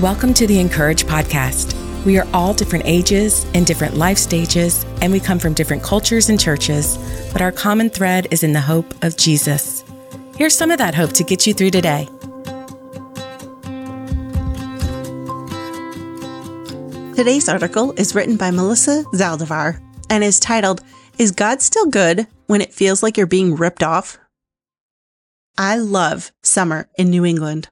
Welcome to the (in)courage podcast. We are all different ages and different life stages, and we come from different cultures and churches, but our common thread is in the hope of Jesus. Here's some of that hope to get you through today. Today's article is written by Melissa Zaldivar and is titled, Is God Still Good When It Feels Like You're Being Ripped Off? I love summer in New England.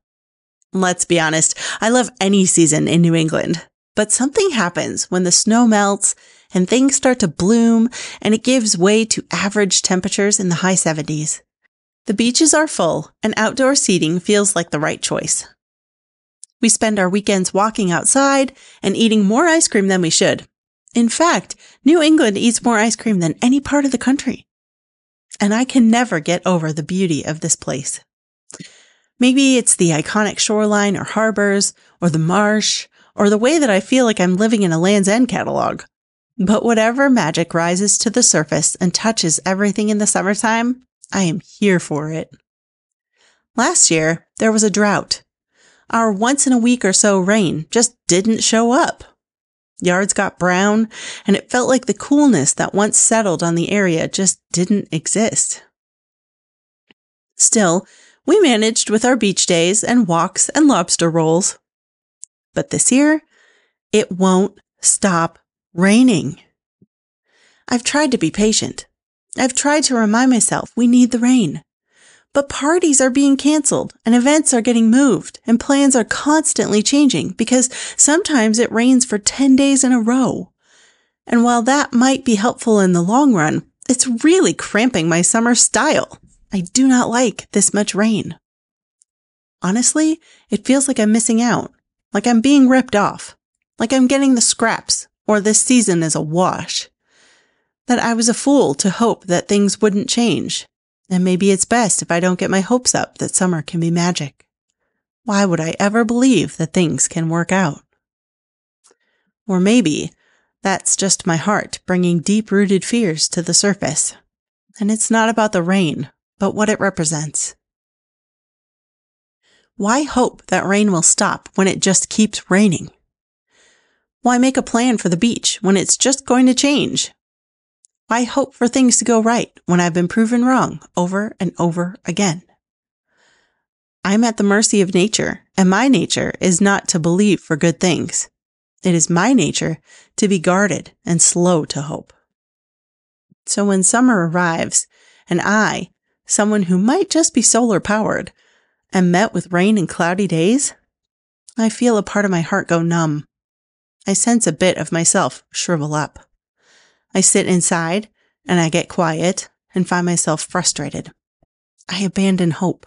Let's be honest, I love any season in New England. But something happens when the snow melts and things start to bloom and it gives way to average temperatures in the high 70s. The beaches are full and outdoor seating feels like the right choice. We spend our weekends walking outside and eating more ice cream than we should. In fact, New England eats more ice cream than any part of the country. And I can never get over the beauty of this place. Maybe it's the iconic shoreline or harbors or the marsh or the way that I feel like I'm living in a Lands' End catalog. But whatever magic rises to the surface and touches everything in the summertime, I am here for it. Last year, there was a drought our once in a week or so rain just didn't show up. Yards got brown, and it felt like the coolness that once settled on the area just didn't exist. Still, we managed with our beach days and walks and lobster rolls. But this year, it won't stop raining. I've tried to be patient. I've tried to remind myself we need the rain. But parties are being canceled and events are getting moved and plans are constantly changing because sometimes it rains for 10 days in a row. And while that might be helpful in the long run, it's really cramping my summer style. I do not like this much rain. Honestly, it feels like I'm missing out, like I'm being ripped off, like I'm getting the scraps, or this season is a wash. That I was a fool to hope that things wouldn't change, and maybe it's best if I don't get my hopes up that summer can be magic. Why would I ever believe that things can work out? Or maybe that's just my heart bringing deep rooted fears to the surface. And it's not about the rain, but what it represents. Why hope that rain will stop when it just keeps raining? Why make a plan for the beach when it's just going to change why hope for things to go right when I've been proven wrong over and over again? I'm at the mercy of nature, and my nature is not to believe for good things. It is my nature to be guarded and slow to hope. So when summer arrives, and I, someone who might just be solar powered, and met with rain and cloudy days, I feel a part of my heart go numb. I sense a bit of myself shrivel up. I sit inside and I get quiet and find myself frustrated. I abandon hope.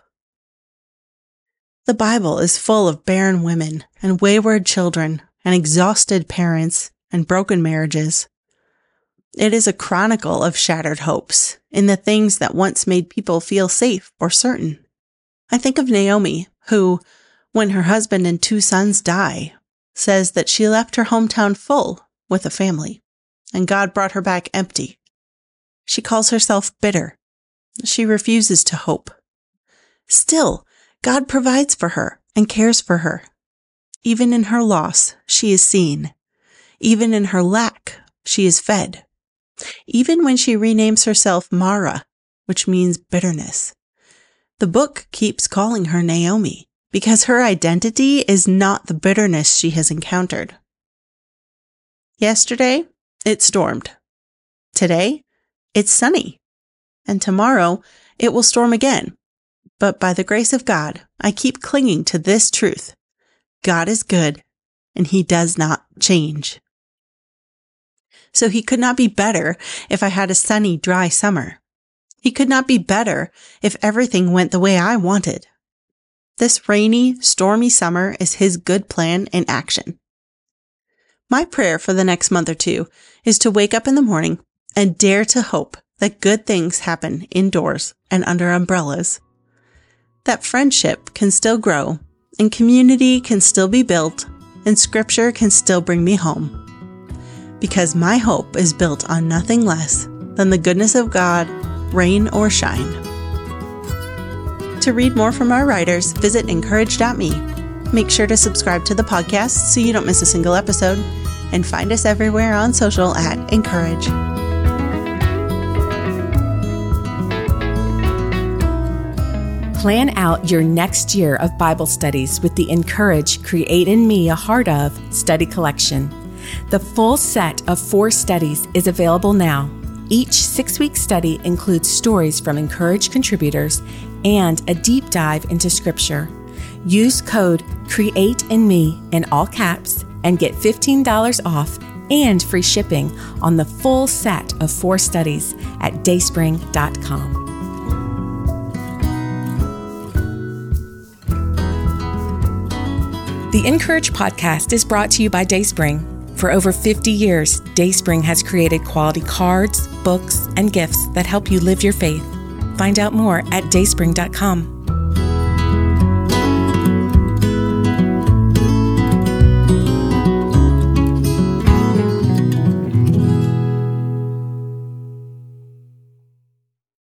The Bible is full of barren women and wayward children and exhausted parents and broken marriages. It is a chronicle of shattered hopes in the things that once made people feel safe or certain. I think of Naomi, who, when her husband and two sons die, says that she left her hometown full with a family and God brought her back empty. She calls herself bitter. She refuses to hope. Still, God provides for her and cares for her. Even in her loss, she is seen. Even in her lack, she is fed. Even when she renames herself Mara, which means bitterness. The book keeps calling her Naomi because her identity is not the bitterness she has encountered. Yesterday, it stormed. Today, it's sunny. And tomorrow, it will storm again. But by the grace of God, I keep clinging to this truth. God is good and he does not change. So he could not be better if I had a sunny, dry summer. He could not be better if everything went the way I wanted. This rainy, stormy summer is his good plan in action. My prayer for the next month or two is to wake up in the morning and dare to hope that good things happen indoors and under umbrellas. That friendship can still grow and community can still be built and scripture can still bring me home. Because my hope is built on nothing less than the goodness of God, rain or shine. To read more from our writers, visit incourage.me. Make sure to subscribe to the podcast so you don't miss a single episode, and find us everywhere on social at (in)courage. Plan out your next year of Bible studies with the (in)courage Create in Me a Heart of study collection. The full set of four studies is available now. Each six week study includes stories from (in)courage contributors and a deep dive into Scripture. Use code CREATE in Me in all caps and get $15 off and free shipping on the full set of four studies at dayspring.com. The (in)courage podcast is brought to you by DaySpring. For over 50 years, DaySpring has created quality cards, books, and gifts that help you live your faith. Find out more at dayspring.com.